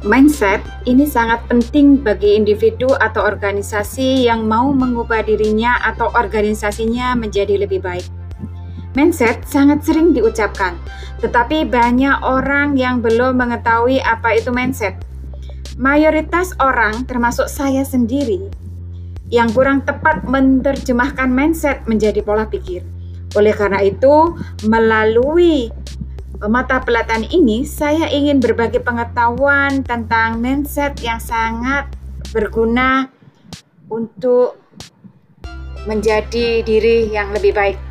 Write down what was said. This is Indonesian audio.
Mindset ini sangat penting bagi individu atau organisasi yang mau mengubah dirinya atau organisasinya menjadi lebih baik. Mindset sangat sering diucapkan, tetapi banyak orang yang belum mengetahui apa itu mindset. Mayoritas orang, termasuk saya sendiri, yang kurang tepat menerjemahkan mindset menjadi pola pikir. Oleh karena itu, melalui mata pelatihan ini saya ingin berbagi pengetahuan tentang mindset yang sangat berguna untuk menjadi diri yang lebih baik.